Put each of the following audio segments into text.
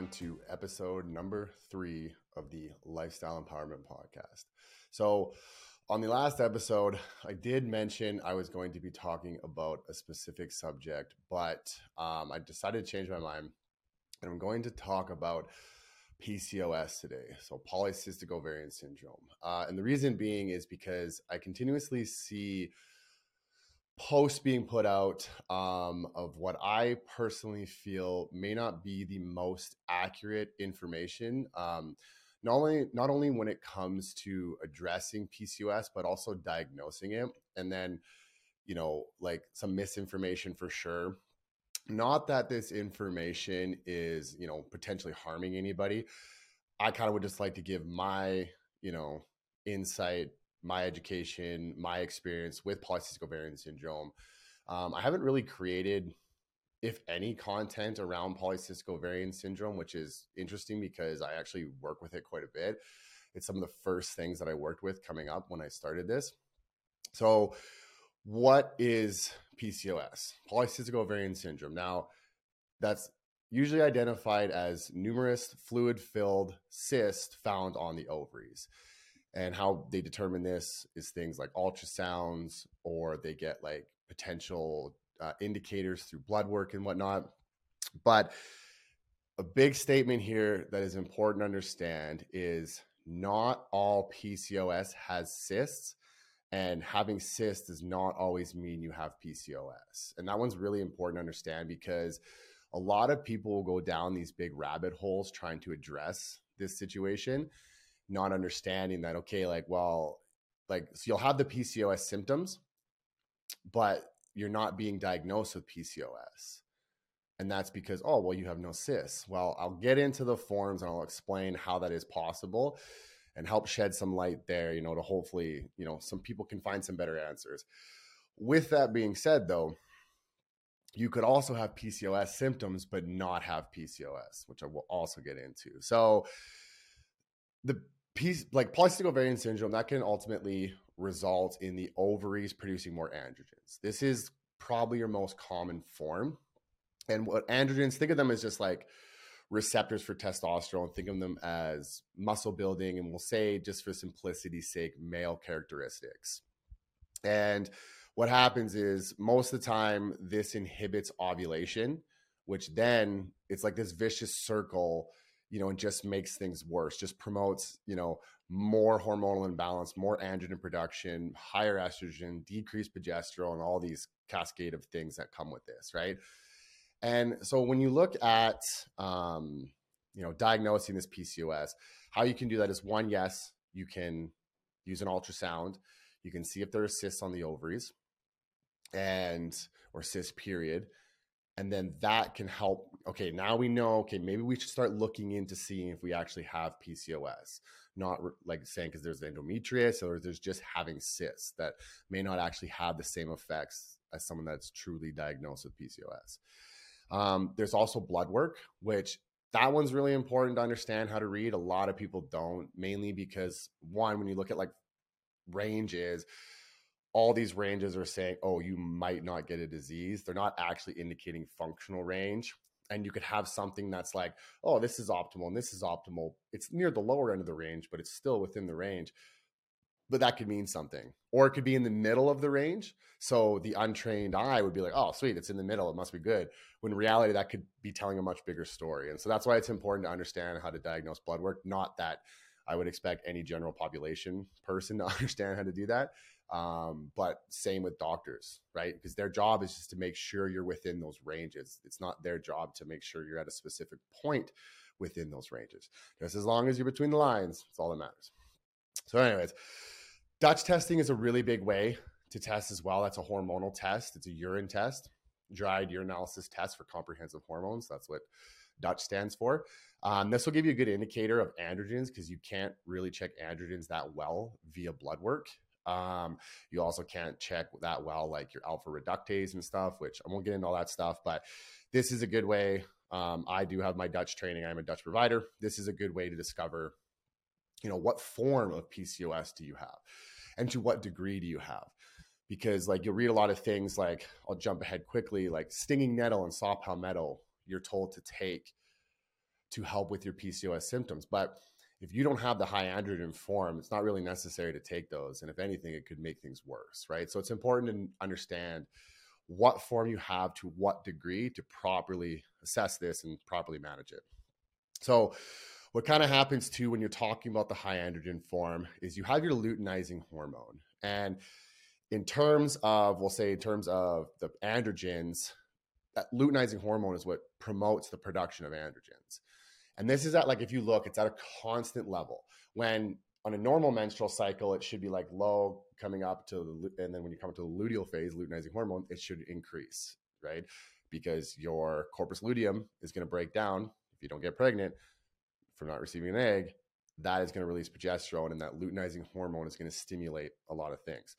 on to episode number three of the Lifestyle Empowerment Podcast. So, on the last episode, I did mention I was going to be talking about a specific subject, but um, I decided to change my mind and I'm going to talk about PCOS today. So, polycystic ovarian syndrome. Uh, and the reason being is because I continuously see posts being put out um, of what I personally feel may not be the most accurate information. Um, not only not only when it comes to addressing PCOS, but also diagnosing it, and then you know like some misinformation for sure. Not that this information is you know potentially harming anybody. I kind of would just like to give my you know insight my education, my experience with polycystic ovarian syndrome. Um, I haven't really created, if any, content around polycystic ovarian syndrome, which is interesting because I actually work with it quite a bit. It's some of the first things that I worked with coming up when I started this. So, what is PCOS? Polycystic ovarian syndrome. Now, that's usually identified as numerous fluid filled cysts found on the ovaries and how they determine this is things like ultrasounds or they get like potential uh, indicators through blood work and whatnot. But a big statement here that is important to understand is not all pcos has cysts and having cysts does not always mean you have pcos and that one's really important to understand because a lot of people will go down these big rabbit holes trying to address this situation not understanding that okay like well like so you'll have the pcos symptoms but you're not being diagnosed with pcos and that's because oh well you have no cysts. Well i'll get into the forms and i'll explain how that is possible and help shed some light there you know to hopefully you know some people can find some better answers. With that being said though you could also have pcos symptoms but not have pcos which i will also get into. So the piece like polycystic ovarian syndrome that can ultimately result in the ovaries producing more androgens. This is probably your most common form. And what androgens, think of them as just like receptors for testosterone, think of them as muscle building, and we'll say, just for simplicity's sake, male characteristics. And what happens is most of the time, this inhibits ovulation, which then it's like this vicious circle you know, and just makes things worse, just promotes, you know, more hormonal imbalance, more androgen production, higher estrogen, decreased progesterone, and all these cascade of things that come with this, right? And so when you look at, um, you know, diagnosing this PCOS, how you can do that is one, yes, you can use an ultrasound. You can see if there are cysts on the ovaries and, or cyst period and then that can help okay now we know okay maybe we should start looking into seeing if we actually have pcos not like saying because there's endometriosis or there's just having cysts that may not actually have the same effects as someone that's truly diagnosed with pcos um, there's also blood work which that one's really important to understand how to read. A lot of people don't mainly because one when you look at like ranges all these ranges are saying, oh, you might not get a disease. They're not actually indicating functional range. And you could have something that's like, oh, this is optimal and this is optimal. It's near the lower end of the range, but it's still within the range. But that could mean something. Or it could be in the middle of the range. So the untrained eye would be like, oh, sweet, it's in the middle. It must be good. When reality, that could be telling a much bigger story. And so that's why it's important to understand how to diagnose blood work, not that I would expect any general population person to understand how to do that. Um, but same with doctors, right? Because their job is just to make sure you're within those ranges. It's not their job to make sure you're at a specific point within those ranges. Just as long as you're between the lines, it's all that matters. So, anyways, Dutch testing is a really big way to test as well. That's a hormonal test. It's a urine test, dried urinalysis test for comprehensive hormones. That's what Dutch stands for. Um, this will give you a good indicator of androgens because you can't really check androgens that well via blood work. Um, you also can't check that well, like your alpha reductase and stuff, which I won't get into all that stuff, but this is a good way. Um, I do have my Dutch training. I'm a Dutch provider. This is a good way to discover, you know, what form of PCOS do you have and to what degree do you have? Because like you'll read a lot of things like I'll jump ahead quickly, like stinging nettle and saw palmetto, you're told to take to help with your PCOS symptoms. But if you don't have the high androgen form, it's not really necessary to take those. And if anything, it could make things worse, right? So it's important to understand what form you have to what degree to properly assess this and properly manage it. So, what kind of happens too when you're talking about the high androgen form is you have your luteinizing hormone. And in terms of, we'll say, in terms of the androgens, that luteinizing hormone is what promotes the production of androgens. And this is at like, if you look, it's at a constant level. When on a normal menstrual cycle, it should be like low coming up to, the, and then when you come up to the luteal phase, luteinizing hormone, it should increase, right? Because your corpus luteum is going to break down if you don't get pregnant from not receiving an egg. That is going to release progesterone, and that luteinizing hormone is going to stimulate a lot of things.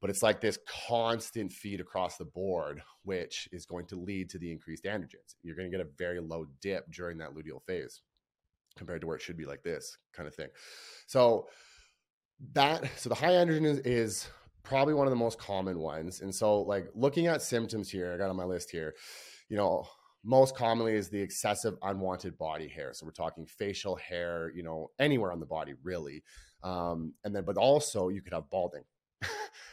But it's like this constant feed across the board, which is going to lead to the increased androgens. You're going to get a very low dip during that luteal phase compared to where it should be like this kind of thing. So that so the high androgen is, is probably one of the most common ones. And so like looking at symptoms here, I got on my list here, you know, most commonly is the excessive unwanted body hair. So we're talking facial hair, you know, anywhere on the body really. Um, and then, but also you could have balding.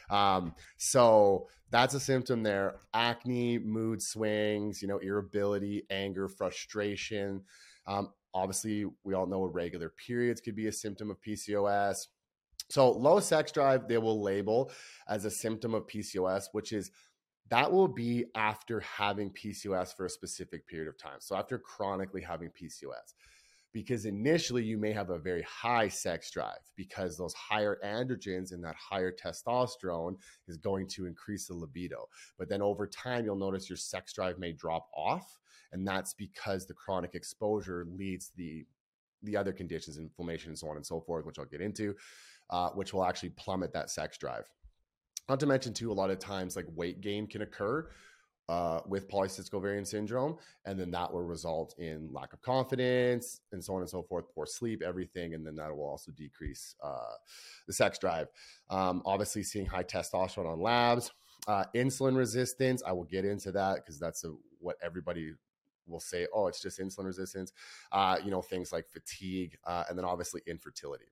Um, so that's a symptom there. Acne, mood swings, you know, irritability, anger, frustration. Um, obviously, we all know irregular periods could be a symptom of PCOS. So low sex drive, they will label as a symptom of PCOS, which is that will be after having PCOS for a specific period of time. So after chronically having PCOS because initially you may have a very high sex drive because those higher androgens and that higher testosterone is going to increase the libido. But then over time, you'll notice your sex drive may drop off. And that's because the chronic exposure leads the the other conditions, inflammation, and so on and so forth, which I'll get into, uh, which will actually plummet that sex drive. Not to mention, too, a lot of times like weight gain can occur uh, with polycystic ovarian syndrome, and then that will result in lack of confidence and so on and so forth, poor sleep, everything, and then that will also decrease uh, the sex drive. Um, obviously, seeing high testosterone on labs, uh, insulin resistance. I will get into that because that's a, what everybody will say. Oh, it's just insulin resistance. Uh, you know, things like fatigue, uh, and then obviously infertility.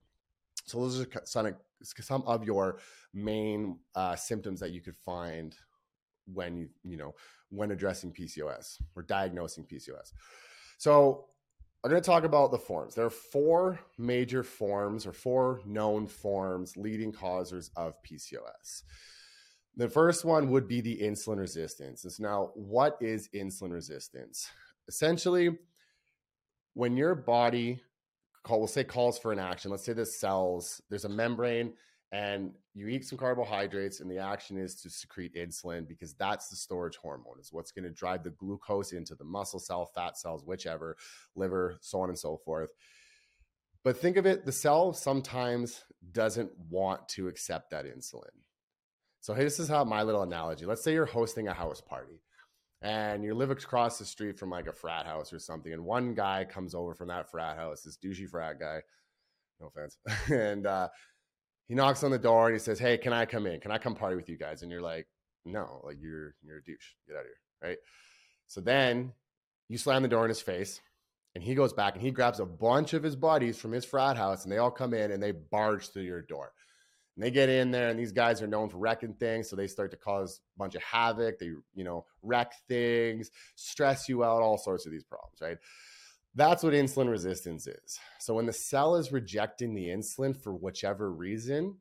So those are some of, your main uh, symptoms that you could find when you you know when addressing PCOS or diagnosing PCOS. So I'm going to talk about the forms. There are four major forms or four known forms leading causers of PCOS. The first one would be the insulin resistance. So now, what is insulin resistance? Essentially, when your body call, we'll say calls for an action. Let's say the cells, there's a membrane and you eat some carbohydrates and the action is to secrete insulin because that's the storage hormone is what's going to drive the glucose into the muscle cell fat cells whichever liver so on and so forth. But think of it the cell sometimes doesn't want to accept that insulin. So hey, this is how my little analogy. Let's say you're hosting a house party and you live across the street from like a frat house or something and one guy comes over from that frat house this douchey frat guy no offense and uh he knocks on the door and he says, "Hey, can I come in? Can I come party with you guys?" And you're like, "No, like you're you're a douche. Get out of here." Right? So then you slam the door in his face and he goes back and he grabs a bunch of his buddies from his frat house and they all come in and they barge through your door. And they get in there and these guys are known for wrecking things, so they start to cause a bunch of havoc. They, you know, wreck things, stress you out, all sorts of these problems, right? That's what insulin resistance is. So when the cell is rejecting the insulin for whichever reason,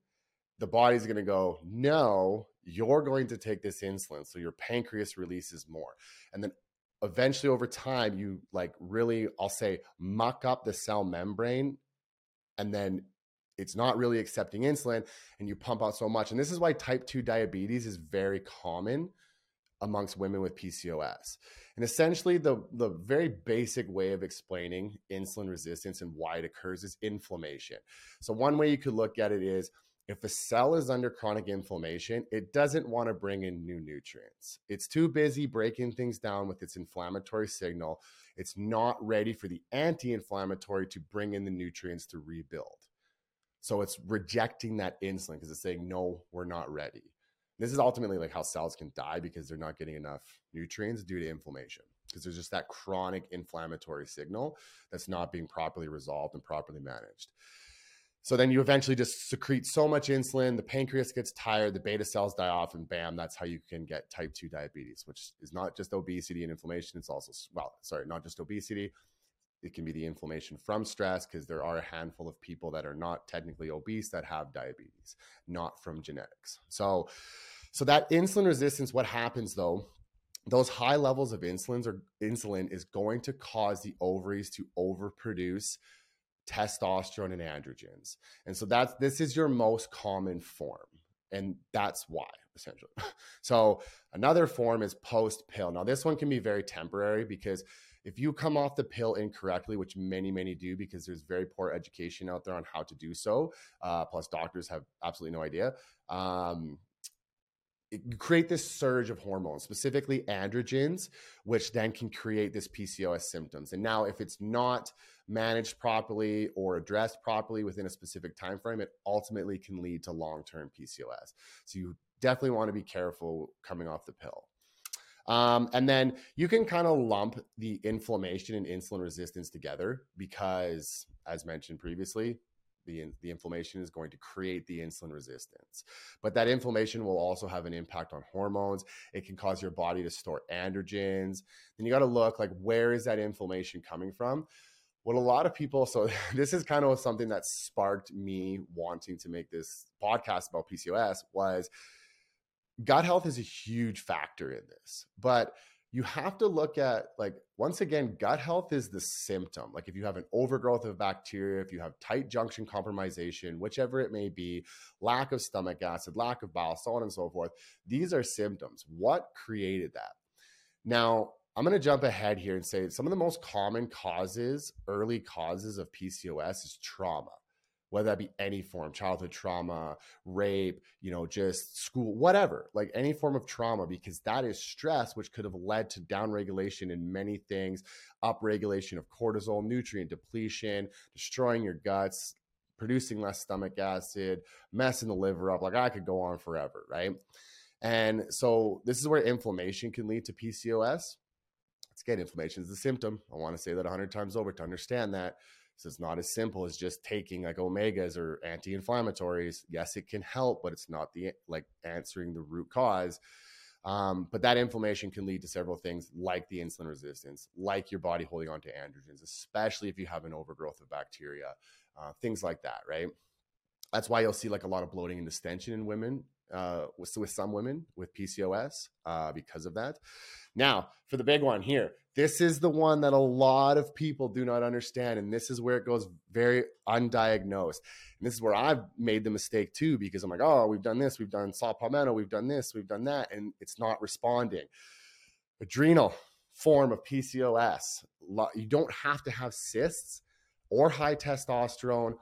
the body's going to go, no, you're going to take this insulin. So your pancreas releases more. And then eventually over time, you like really, I'll say, muck up the cell membrane. And then it's not really accepting insulin and you pump out so much. And this is why type 2 diabetes is very common amongst women with PCOS. And essentially, the, the very basic way of explaining insulin resistance and why it occurs is inflammation. So, one way you could look at it is if a cell is under chronic inflammation, it doesn't want to bring in new nutrients. It's too busy breaking things down with its inflammatory signal. It's not ready for the anti inflammatory to bring in the nutrients to rebuild. So, it's rejecting that insulin because it's saying, no, we're not ready. This is ultimately like how cells can die because they're not getting enough nutrients due to inflammation. because there's just that chronic inflammatory signal that's not being properly resolved and properly managed. So then you eventually just secrete so much insulin, the pancreas gets tired, the beta cells die off, and bam, that's how you can get type 2 diabetes, which is not just obesity and inflammation. It's also, well, sorry, not just obesity. It can be the inflammation from stress because there are a handful of people that are not technically obese that have diabetes, not from genetics. So, so that insulin resistance, what happens though? Those high levels of insulin or insulin is going to cause the ovaries to overproduce testosterone and androgens. And so that's this is your most common form. And that's why, essentially. So another form is post pill. Now, this one can be very temporary because if you come off the pill incorrectly, which many, many do because there's very poor education out there on how to do so, uh, plus doctors have absolutely no idea. Um, create this surge of hormones, specifically androgens, which then can create this PCOS symptoms. And now, if it's not managed properly or addressed properly within a specific time frame, it ultimately can lead to long-term PCOS. So you definitely want to be careful coming off the pill. Um, and then you can kind of lump the inflammation and insulin resistance together because, as mentioned previously, the, the inflammation is going to create the insulin resistance. But that inflammation will also have an impact on hormones. It can cause your body to store androgens. Then you got to look like where is that inflammation coming from? What a lot of people, so this is kind of something that sparked me wanting to make this podcast about PCOS was gut health is a huge factor in this. But you have to look at like once again gut health is the symptom. Like if you have an overgrowth of bacteria if you have tight junction compromisation whichever it may be lack of stomach acid lack of bowel so on and so forth these are symptoms. What created that? Now i'm going to jump ahead here and say some of the most common causes early causes of pcos is trauma whether that be any form childhood trauma rape you know just school whatever like any form of trauma because that is stress which could have led to downregulation in many things upregulation of cortisol nutrient depletion destroying your guts producing less stomach acid messing the liver up like i could go on forever right? And so this is where inflammation can lead to pcos let's get inflammation is the symptom. I want to say that 100 times over to understand that so it's not as simple as just taking like omegas or anti-inflammatories. Yes, it can help, but it's not the like answering the root cause. Um, but that inflammation can lead to several things like the insulin resistance, like your body holding on to androgens, especially if you have an overgrowth of bacteria, uh, things like that, right? That's why you'll see like a lot of bloating and distension in women, uh, with, with some women with PCOS uh, because of that. Now, for the big one here, this is the one that a lot of people do not understand. And this is where it goes very undiagnosed. And this is where I've made the mistake too, because I'm like, oh, we've done this, we've done saw palmetto, we've done this, we've done that, and it's not responding. Adrenal form of PCOS. You don't have to have cysts or high testosterone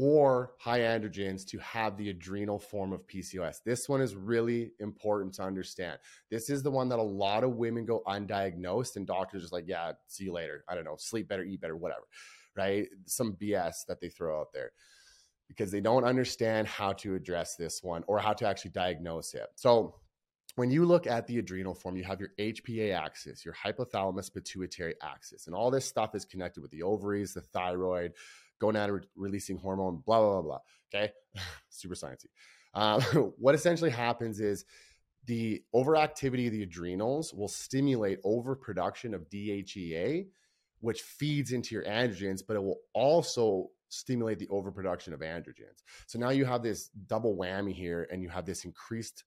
or high androgens to have the adrenal form of PCOS. This one is really important to understand. This is the one that a lot of women go undiagnosed, and doctors just like, yeah, see you later. I don't know, sleep better, eat better, whatever, right? Some BS that they throw out there because they don't understand how to address this one or how to actually diagnose it. So, when you look at the adrenal form, you have your HPA axis, your hypothalamus pituitary axis, and all this stuff is connected with the ovaries, the thyroid, gonad re- releasing hormone, blah, blah, blah, blah. Okay. Super sciencey. Uh, what essentially happens is the overactivity of the adrenals will stimulate overproduction of DHEA, which feeds into your androgens, but it will also stimulate the overproduction of androgens. So now you have this double whammy here, and you have this increased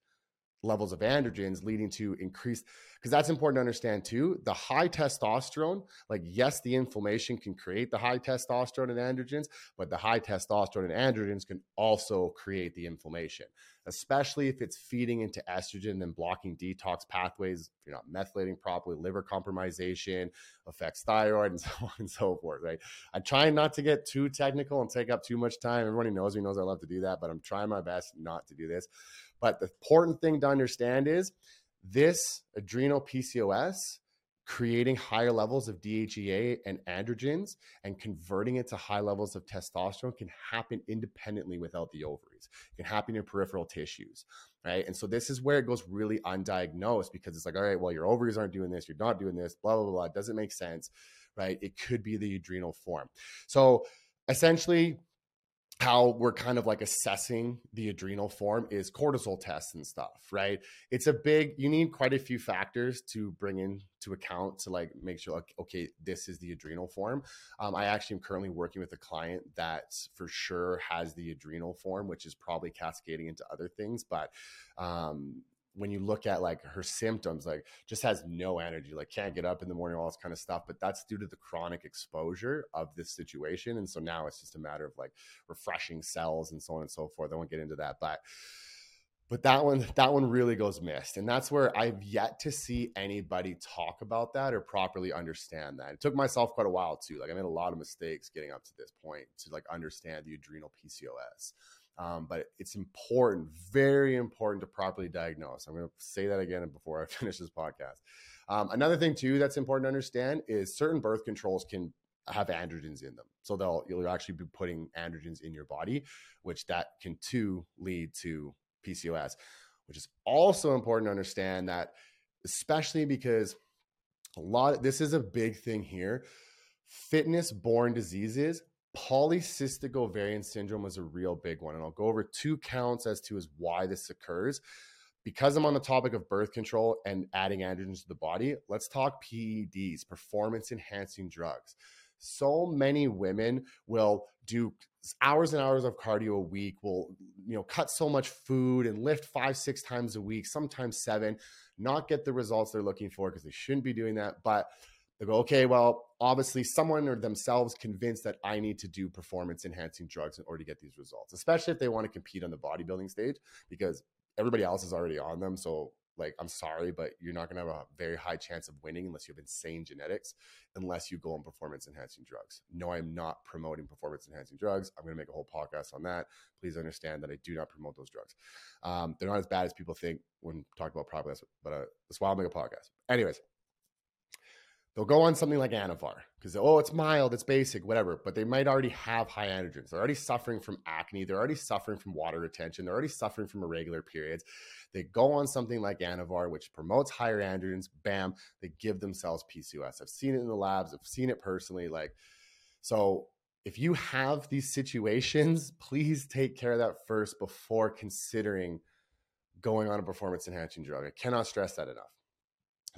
levels of androgens leading to increased because that's important to understand too the high testosterone like yes the inflammation can create the high testosterone and androgens but the high testosterone and androgens can also create the inflammation especially if it's feeding into estrogen and blocking detox pathways if you're not methylating properly liver compromisation affects thyroid and so on and so forth right? I'm trying not to get too technical and take up too much time. Everybody knows me knows i love to do that but i'm trying my best not to do this but the important thing to understand is this adrenal PCOS creating higher levels of DHEA and androgens and converting it to high levels of testosterone can happen independently without the ovaries. It can happen in peripheral tissues, right? And so this is where it goes really undiagnosed because it's like, all right, well, your ovaries aren't doing this, you're not doing this, blah, blah, blah. It doesn't make sense, right? It could be the adrenal form. So essentially, how we're kind of like assessing the adrenal form is cortisol tests and stuff, right? It's a big, you need quite a few factors to bring into account to like make sure, like, okay, this is the adrenal form. Um, I actually am currently working with a client that for sure has the adrenal form, which is probably cascading into other things, but um, when you look at like her symptoms, like just has no energy, like can't get up in the morning, all this kind of stuff. But that's due to the chronic exposure of this situation. And so now it's just a matter of like refreshing cells and so on and so forth. I won't get into that, but but that one that one really goes missed and that's where i've yet to see anybody talk about that or properly understand that it took myself quite a while too like i made a lot of mistakes getting up to this point to like understand the adrenal pcos um, but it's important, very important to properly diagnose. I'm going to say that again before I finish this podcast. Um, another thing too that's important to understand is certain birth controls can have androgens in them, so they'll you'll actually be putting androgens in your body, which that can too lead to PCOS. Which is also important to understand that, especially because a lot. This is a big thing here. Fitness born diseases polycystic ovarian syndrome is a real big one and i'll go over two counts as to as why this occurs. Because i'm on the topic of birth control and adding androgens to the body let's talk ped's performance enhancing drugs. So many women will do hours and hours of cardio a week will you know cut so much food and lift five six times a week sometimes seven not get the results they're looking for because they shouldn't be doing that. But they go, okay, well, obviously someone or themselves convinced that I need to do performance enhancing drugs in order to get these results, especially if they want to compete on the bodybuilding stage because everybody else is already on them. So, like, I'm sorry, but you're not going to have a very high chance of winning unless you have insane genetics, unless you go on performance enhancing drugs. No, I'm not promoting performance enhancing drugs. I'm going to make a whole podcast on that. Please understand that I do not promote those drugs. Um, they're not as bad as people think when talking about progress, but uh, that's why I'll make a podcast. Anyways, they'll go on something like Anavar because oh it's mild it's basic whatever but they might already have high androgens. They're already suffering from acne they're already suffering from water retention they're already suffering from irregular periods. They go on something like Anavar which promotes higher androgens bam they give themselves PCOS I've seen it in the labs I've seen it personally like so if you have these situations please take care of that first before considering going on a performance enhancing drug. I cannot stress that enough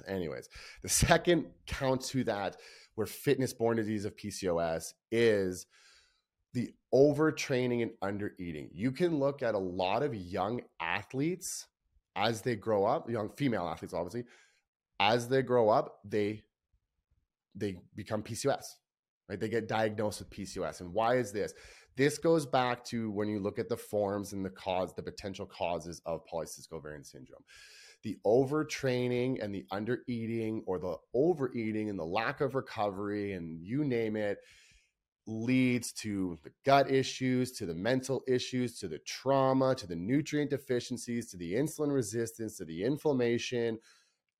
Anyways, the second count to that, where fitness born disease of PCOS is the overtraining and undereating. You can look at a lot of young athletes as they grow up, young female athletes, obviously, as they grow up, they they become PCOS, right? They get diagnosed with PCOS. And why is this? This goes back to when you look at the forms and the cause, the potential causes of polycystic ovarian syndrome the overtraining and the undereating or the overeating and the lack of recovery and you name it leads to the gut issues, to the mental issues, to the trauma, to the nutrient deficiencies, to the insulin resistance, to the inflammation,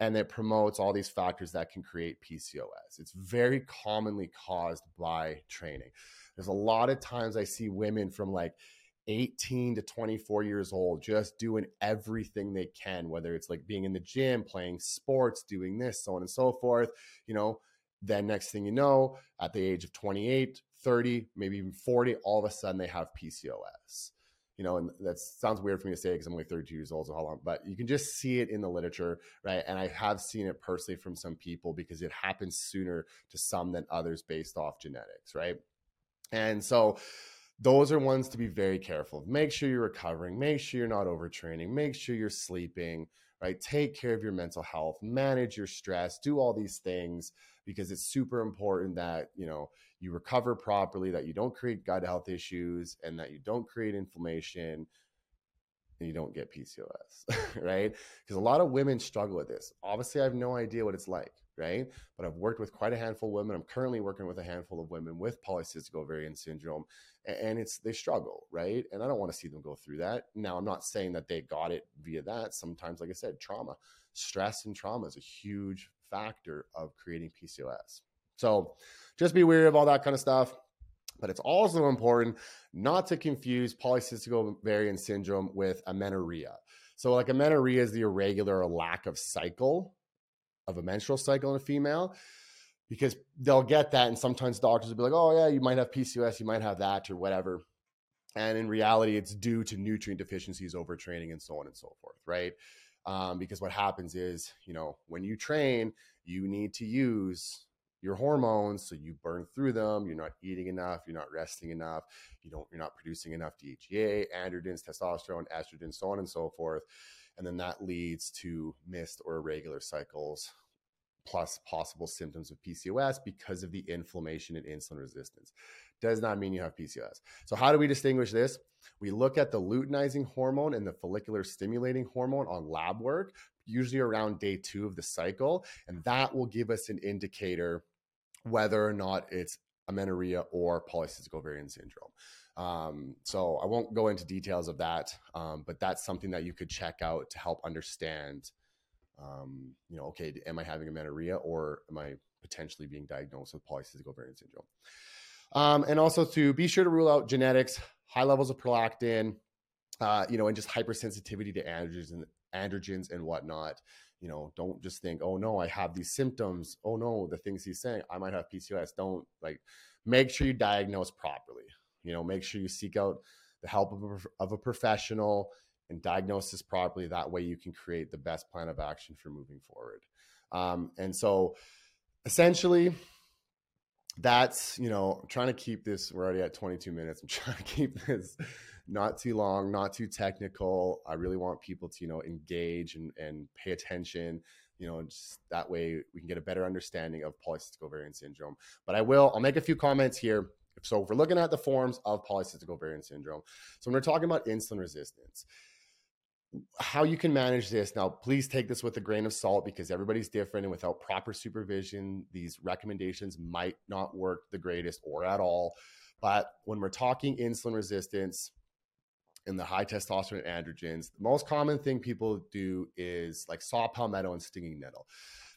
and it promotes all these factors that can create PCOS. It's very commonly caused by training. There's a lot of times I see women from like 18 to 24 years old, just doing everything they can, whether it's like being in the gym, playing sports, doing this, so on and so forth. You know, then next thing you know, at the age of 28, 30, maybe even 40, all of a sudden they have PCOS. You know, and that sounds weird for me to say because I'm only 32 years old, so how long? But you can just see it in the literature, right? And I have seen it personally from some people because it happens sooner to some than others based off genetics, right? And so, those are ones to be very careful of. Make sure you're recovering, make sure you're not overtraining, make sure you're sleeping, right? Take care of your mental health, manage your stress, do all these things because it's super important that, you know, you recover properly, that you don't create gut health issues and that you don't create inflammation and you don't get PCOS, right? Because a lot of women struggle with this. Obviously, I have no idea what it's like right? But I've worked with quite a handful of women. I'm currently working with a handful of women with polycystic ovarian syndrome, and it's they struggle, right? And I don't want to see them go through that. Now, I'm not saying that they got it via that. Sometimes, like I said, trauma, stress, and trauma is a huge factor of creating PCOS. So just be wary of all that kind of stuff. But it's also important not to confuse polycystic ovarian syndrome with amenorrhea. So, like amenorrhea is the irregular lack of cycle of a menstrual cycle in a female because they'll get that. And sometimes doctors will be like, oh, yeah, you might have PCOS, you might have that, or whatever. And in reality, it's due to nutrient deficiencies, overtraining, and so on and so forth, right? Um, because what happens is, you know, when you train, you need to use your hormones so you burn through them you're not eating enough you're not resting enough you don't you're not producing enough DHEA androgens testosterone estrogen so on and so forth and then that leads to missed or irregular cycles plus possible symptoms of PCOS because of the inflammation and insulin resistance does not mean you have PCOS. So, how do we distinguish this? We look at the luteinizing hormone and the follicular stimulating hormone on lab work, usually around day two of the cycle, and that will give us an indicator whether or not it's amenorrhea or polycystic ovarian syndrome. Um, so I won't go into details of that, um, but that's something that you could check out to help understand. Um, you know, okay, am I having amenorrhea or am I potentially being diagnosed with polycystic ovarian syndrome? Um, and also to be sure to rule out genetics, high levels of prolactin, uh, you know, and just hypersensitivity to androgens and androgens and whatnot you know, don't just think, oh no, I have these symptoms. Oh no, the things he's saying, I might have PCOS. Don't like make sure you diagnose properly. You know, make sure you seek out the help of a, of a professional and diagnose this properly. That way you can create the best plan of action for moving forward. Um, and so essentially, that's, you know, I'm trying to keep this, we're already at 22 minutes. I'm trying to keep this not too long, not too technical. I really want people to, you know, engage and, and pay attention, you know, just that way we can get a better understanding of polycystic ovarian syndrome. But I will, I'll make a few comments here. So if we're looking at the forms of polycystic ovarian syndrome, so when we're talking about insulin resistance, how you can manage this now please take this with a grain of salt because everybody's different and without proper supervision these recommendations might not work the greatest or at all but when we're talking insulin resistance and the high testosterone androgens, the most common thing people do is like saw palmetto and stinging nettle,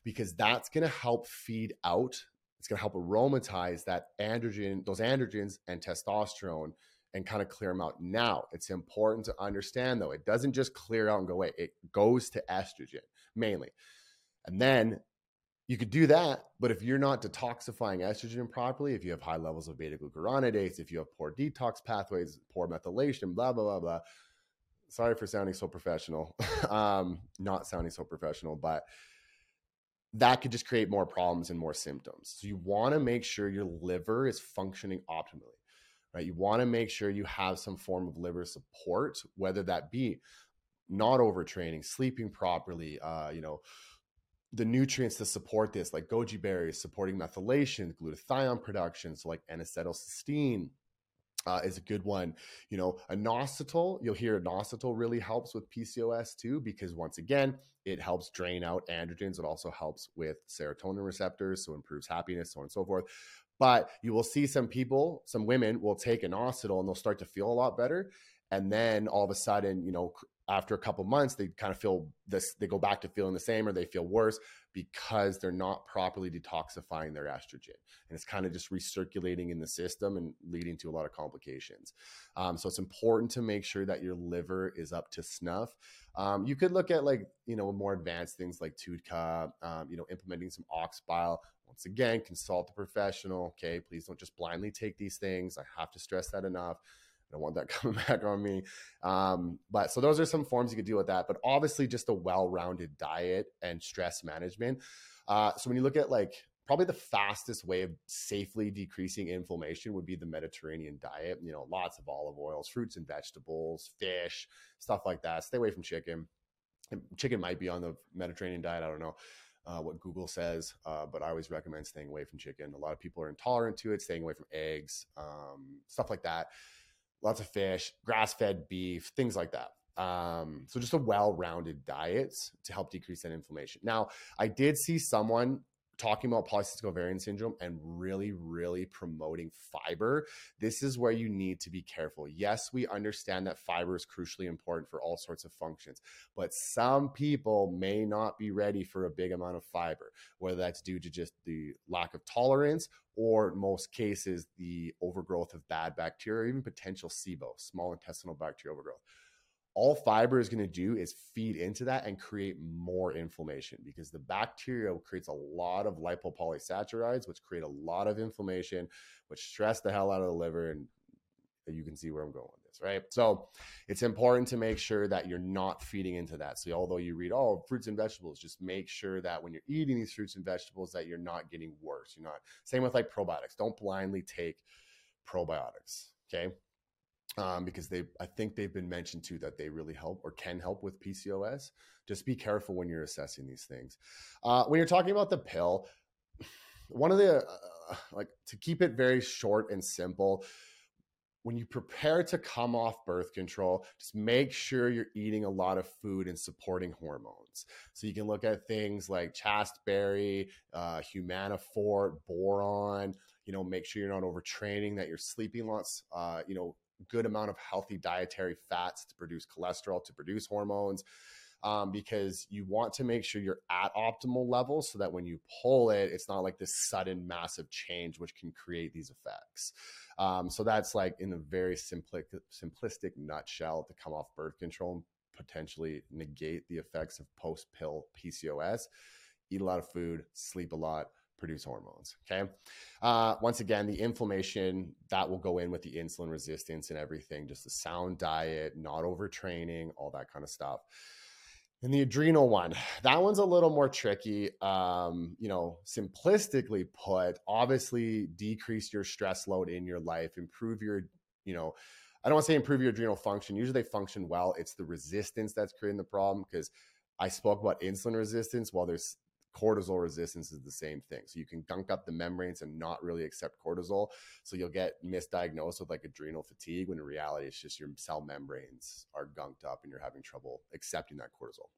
because that's going to help feed out. It's going to help aromatize that androgen, those androgens and testosterone, and kind of clear them out. Now, it's important to understand though, it doesn't just clear out and go away. It goes to estrogen mainly, and then you could do that, but if you're not detoxifying estrogen properly, if you have high levels of beta glucuronidase, if you have poor detox pathways, poor methylation, blah, blah, blah, blah. Sorry for sounding so professional. um, not sounding so professional, but that could just create more problems and more symptoms. So you want to make sure your liver is functioning optimally, right? You want to make sure you have some form of liver support, whether that be not overtraining, sleeping properly, uh, you know, the nutrients to support this, like goji berries supporting methylation, glutathione production, so like N-acetylcysteine uh, is a good one. You know, inositol, you'll hear inositol really helps with PCOS too, because once again, it helps drain out androgens. It also helps with serotonin receptors, so improves happiness, so on and so forth. But you will see some people, some women will take inositol and they'll start to feel a lot better. And then all of a sudden, you know, after a couple months they kind of feel this they go back to feeling the same or they feel worse because they're not properly detoxifying their estrogen. And it's kind of just recirculating in the system and leading to a lot of complications. Um, so it's important to make sure that your liver is up to snuff. Um, you could look at like you know more advanced things like TUDCA, um, you know implementing some ox bile once again consult a professional okay please don't just blindly take these things. I have to stress that enough I don't want that coming back on me. Um, but so those are some forms you could deal with that. But obviously, just a well-rounded diet and stress management. Uh, so when you look at like probably the fastest way of safely decreasing inflammation would be the Mediterranean diet. You know, lots of olive oils, fruits and vegetables, fish, stuff like that. Stay away from chicken. Chicken might be on the Mediterranean diet. I don't know. Uh, what Google says, uh, but I always recommend staying away from chicken. A lot of people are intolerant to it, staying away from eggs, um, stuff like that lots of fish, grass fed beef, things like that. Um, so just a well rounded diet to help decrease that inflammation. Now, I did see someone talking about polycystic ovarian syndrome and really, really promoting fiber, this is where you need to be careful. Yes, we understand that fiber is crucially important for all sorts of functions, but some people may not be ready for a big amount of fiber, whether that's due to just the lack of tolerance or in most cases, the overgrowth of bad bacteria, or even potential SIBO, small intestinal bacterial overgrowth all fiber is going to do is feed into that and create more inflammation because the bacteria creates a lot of lipopolysaccharides, which create a lot of inflammation, which stress the hell out of the liver. And you can see where I'm going with this, right? So it's important to make sure that you're not feeding into that. So although you read, oh, fruits and vegetables, just make sure that when you're eating these fruits and vegetables, that you're not getting worse. You're not, same with like probiotics. Don't blindly take probiotics. Okay um, because they I think they've been mentioned too that they really help or can help with PCOS. Just be careful when you're assessing these things. Uh, when you're talking about the pill, one of the uh, like to keep it very short and simple. When you prepare to come off birth control, just make sure you're eating a lot of food and supporting hormones. So you can look at things like chasteberry, uh, Humanofort, boron. You know, make sure you're not overtraining, that you're sleeping lots. Uh, you know, good amount of healthy dietary fats to produce cholesterol, to produce hormones, um, because you want to make sure you're at optimal levels so that when you pull it, it's not like this sudden massive change, which can create these effects. Um, so that's like in a very simplistic, simplistic nutshell to come off birth control and potentially negate the effects of post pill PCOS. Eat a lot of food, sleep a lot, produce hormones. Okay. Uh, once again, the inflammation that will go in with the insulin resistance and everything, just a sound diet, not overtraining, all that kind of stuff. And the adrenal one, that one's a little more tricky. Um, you know, simplistically put, obviously decrease your stress load in your life, improve your, you know, I don't want to say improve your adrenal function. Usually they function well. It's the resistance that's creating the problem because I spoke about insulin resistance. Well, there's cortisol resistance is the same thing. So you can gunk up the membranes and not really accept cortisol. So you'll get misdiagnosed with like adrenal fatigue when in reality it's just your cell membranes are gunked up and you're having trouble accepting that cortisol.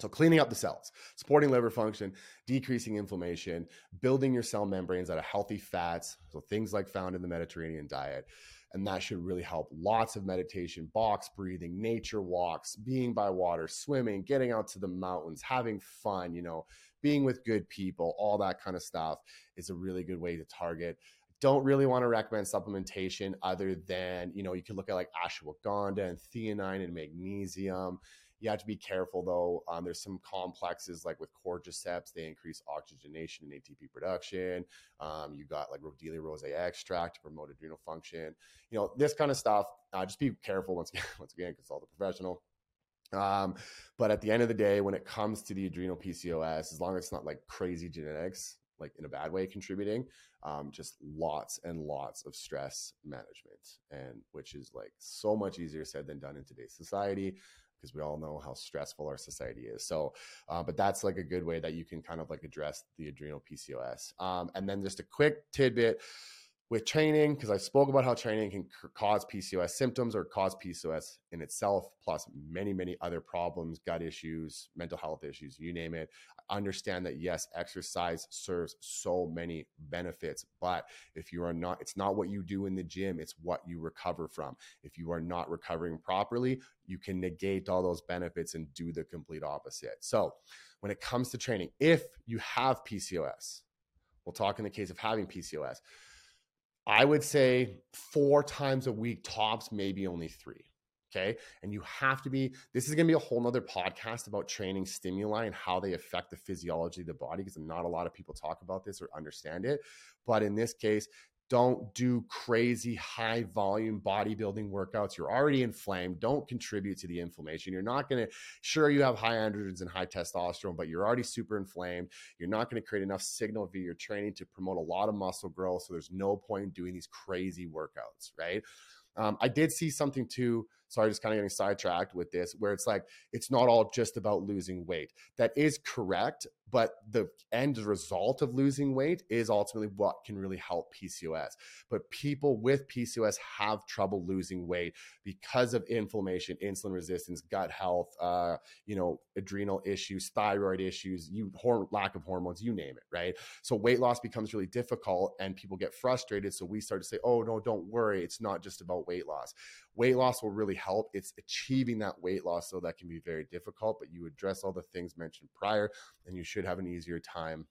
So, cleaning up the cells, supporting liver function, decreasing inflammation, building your cell membranes out of healthy fats, so things like found in the Mediterranean diet. And that should really help. Lots of meditation, box breathing, nature walks, being by water, swimming, getting out to the mountains, having fun, you know, being with good people, all that kind of stuff is a really good way to target. Don't really want to recommend supplementation other than, you know, you can look at like ashwagandha and theanine and magnesium. You have to be careful though. Um, there's some complexes like with cordyceps, they increase oxygenation and ATP production. Um, you got like Rhodiola rosea extract to promote adrenal function. You know, this kind of stuff. Uh, just be careful once again, once again, consult the professional. Um, but at the end of the day, when it comes to the adrenal PCOS, as long as it's not like crazy genetics, like in a bad way contributing, um, just lots and lots of stress management, and which is like so much easier said than done in today's society because we all know how stressful our society is. So, uh, but that's like a good way that you can kind of like address the adrenal PCOS. Um, and then just a quick tidbit with training because I spoke about how training can cause PCOS symptoms or cause PCOS in itself, plus many, many other problems, gut issues, mental health issues, you name it. I understand that yes, exercise serves so many benefits, but if you are not, it's not what you do in the gym, it's what you recover from. If you are not recovering properly, you can negate all those benefits and do the complete opposite. So, when it comes to training, if you have PCOS, we'll talk in the case of having PCOS I would say four times a week tops, maybe only three. Okay. And you have to be, this is going to be a whole nother podcast about training stimuli and how they affect the physiology of the body because not a lot of people talk about this or understand it. But in this case, don't do crazy high volume bodybuilding workouts. You're already inflamed. Don't contribute to the inflammation. You're not going to, sure, you have high androgens and high testosterone, but you're already super inflamed. You're not going to create enough signal via your training to promote a lot of muscle growth. So there's no point in doing these crazy workouts, right? Um, I did see something too. Sorry, just kind of getting sidetracked with this, where it's like, it's not all just about losing weight. That is correct, but the end result of losing weight is ultimately what can really help PCOS. But people with PCOS have trouble losing weight because of inflammation, insulin resistance, gut health, uh, you know, adrenal issues, thyroid issues, you lack of hormones, you name it, right? So weight loss becomes really difficult, and people get frustrated. So we start to say, "Oh no, don't worry, it's not just about weight loss." Weight loss will really help. It's achieving that weight loss, so that can be very difficult, but you address all the things mentioned prior, and you should have an easier time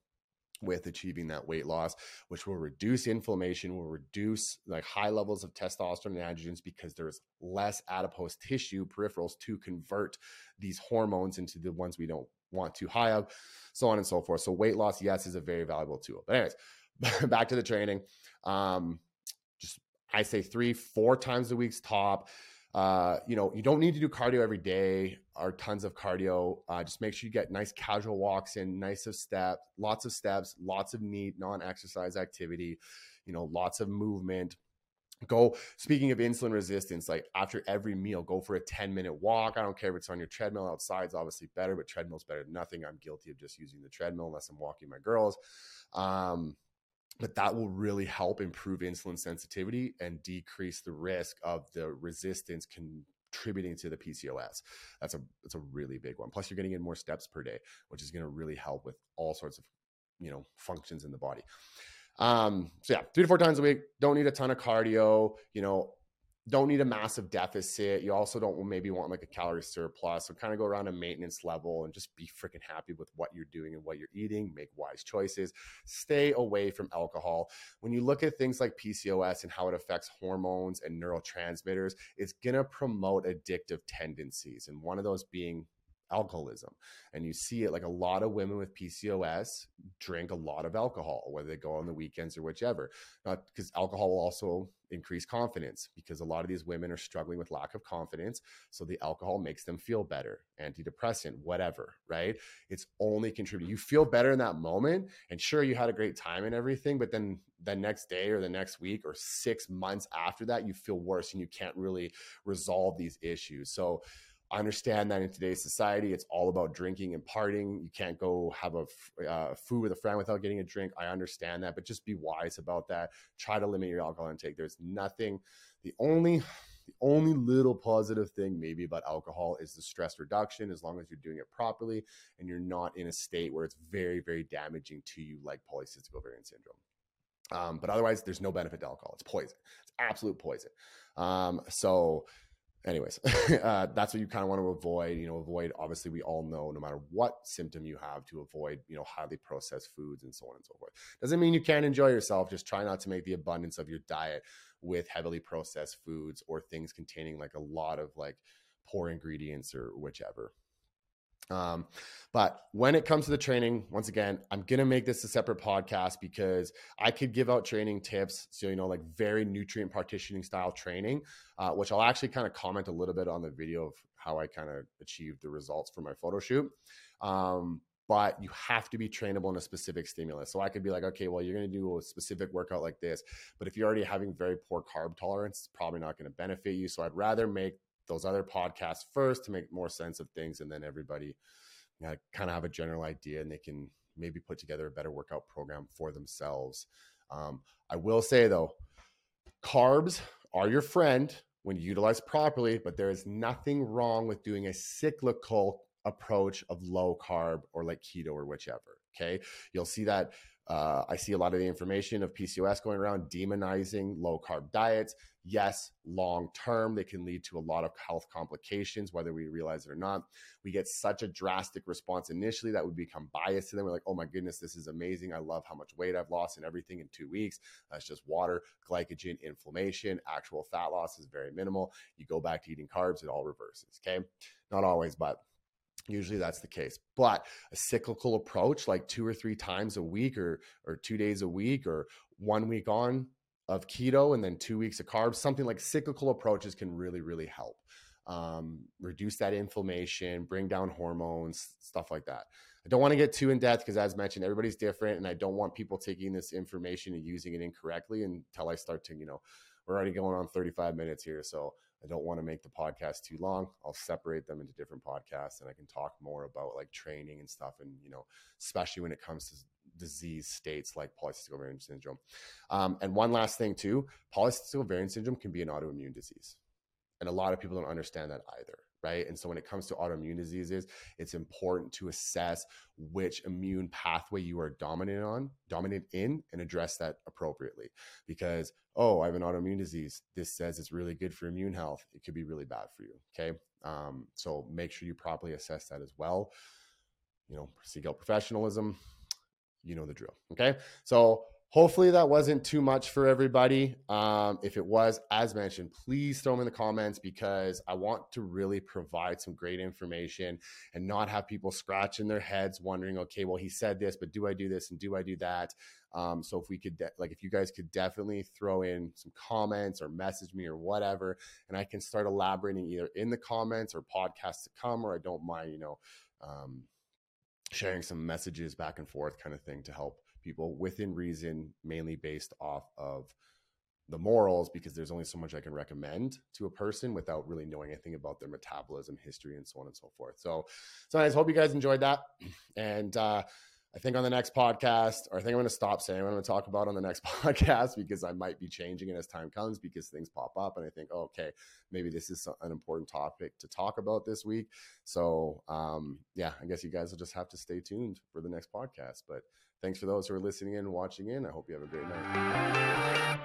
with achieving that weight loss, which will reduce inflammation, will reduce like high levels of testosterone and androgens because there's less adipose tissue peripherals to convert these hormones into the ones we don't want too high of, so on and so forth. So weight loss, yes, is a very valuable tool. But anyways, back to the training. Um, I say three, four times a week's top. Uh, you know, you don't need to do cardio every day or tons of cardio. Uh, just make sure you get nice casual walks in, nice of step, lots of steps, lots of neat non-exercise activity. You know, lots of movement. Go. Speaking of insulin resistance, like after every meal, go for a ten minute walk. I don't care if it's on your treadmill outside; it's obviously better, but treadmill's better than nothing. I'm guilty of just using the treadmill unless I'm walking my girls. Um, but that will really help improve insulin sensitivity and decrease the risk of the resistance contributing to the PCOS. That's a that's a really big one. Plus, you're getting in more steps per day, which is going to really help with all sorts of you know functions in the body. Um, so yeah, three to four times a week. Don't need a ton of cardio. You know, don't need a massive deficit. You also don't maybe want like a calorie surplus. So kind of go around a maintenance level and just be freaking happy with what you're doing and what you're eating. Make wise choices. Stay away from alcohol. When you look at things like PCOS and how it affects hormones and neurotransmitters, it's gonna promote addictive tendencies. And one of those being alcoholism. And you see it like a lot of women with PCOS drink a lot of alcohol, whether they go on the weekends or whichever. Not because alcohol will also increase confidence because a lot of these women are struggling with lack of confidence. So the alcohol makes them feel better, antidepressant, whatever, right? It's only contributing. You feel better in that moment. And sure, you had a great time and everything, but then the next day or the next week or six months after that, you feel worse and you can't really resolve these issues. So I understand that in today's society, it's all about drinking and partying. You can't go have a uh, food with a friend without getting a drink. I understand that, but just be wise about that. Try to limit your alcohol intake. There's nothing. The only the only little positive thing maybe about alcohol is the stress reduction as long as you're doing it properly and you're not in a state where it's very very damaging to you like polycystic ovarian syndrome um, but otherwise there's no benefit to alcohol it's poison it's absolute poison um, so anyways uh, that's what you kind of want to avoid you know avoid obviously we all know no matter what symptom you have to avoid you know highly processed foods and so on and so forth. Doesn't mean you can't enjoy yourself just try not to make the abundance of your diet with heavily processed foods or things containing like a lot of like poor ingredients or whichever um, but when it comes to the training, once again, I'm gonna make this a separate podcast because I could give out training tips. So you know, like very nutrient partitioning style training, uh, which I'll actually kind of comment a little bit on the video of how I kind of achieved the results for my photo shoot. Um, but you have to be trainable in a specific stimulus. So I could be like, okay, well, you're going to do a specific workout like this, but if you're already having very poor carb tolerance, it's probably not going to benefit you. So I'd rather make those other podcasts first to make more sense of things, and then everybody know, kind of have a general idea, and they can maybe put together a better workout program for themselves. Um, I will say though, carbs are your friend when utilized properly, but there is nothing wrong with doing a cyclical approach of low carb or like keto or whichever. Okay. You'll see that uh, I see a lot of the information of PCOS going around demonizing low carb diets. Yes, long term, they can lead to a lot of health complications, whether we realize it or not. We get such a drastic response initially that we become biased to them. We're like, oh my goodness, this is amazing. I love how much weight I've lost and everything in two weeks. That's just water, glycogen, inflammation. Actual fat loss is very minimal. You go back to eating carbs, it all reverses. Okay. Not always, but usually that's the case but a cyclical approach like two or three times a week or or two days a week or one week on of keto and then two weeks of carbs something like cyclical approaches can really really help um, reduce that inflammation bring down hormones stuff like that. I don't want to get too in depth because as mentioned everybody's different and i don't want people taking this information and using it incorrectly until i start to you know we're already going on 35 minutes here so I don't want to make the podcast too long. I'll separate them into different podcasts and I can talk more about like training and stuff. And, you know, especially when it comes to disease states like polycystic ovarian syndrome. Um, and one last thing, too polycystic ovarian syndrome can be an autoimmune disease. And a lot of people don't understand that either right? And so when it comes to autoimmune diseases, it's important to assess which immune pathway you are dominant on, dominant in, and address that appropriately. Because, oh, I have an autoimmune disease. This says it's really good for immune health. It could be really bad for you. Okay. Um, so make sure you properly assess that as well. You know, seek out professionalism. You know the drill. Okay. So Hopefully that wasn't too much for everybody. Um, if it was, as mentioned, please throw them in the comments because I want to really provide some great information and not have people scratching their heads wondering, okay, well, he said this, but do I do this and do I do that? Um, so if we could, de- like, if you guys could definitely throw in some comments or message me or whatever, and I can start elaborating either in the comments or podcasts to come, or I don't mind, you know, um, sharing some messages back and forth kind of thing to help people within reason, mainly based off of the morals, because there's only so much I can recommend to a person without really knowing anything about their metabolism, history, and so on and so forth. So, so I hope you guys enjoyed that. And uh, I think on the next podcast, or I think I'm going to stop saying what I'm going to talk about on the next podcast because I might be changing it as time comes because things pop up and I think, oh, okay, maybe this is an important topic to talk about this week. So, um, yeah, I guess you guys will just have to stay tuned for the next podcast. But thanks for those who are listening in and watching in. I hope you have a great night.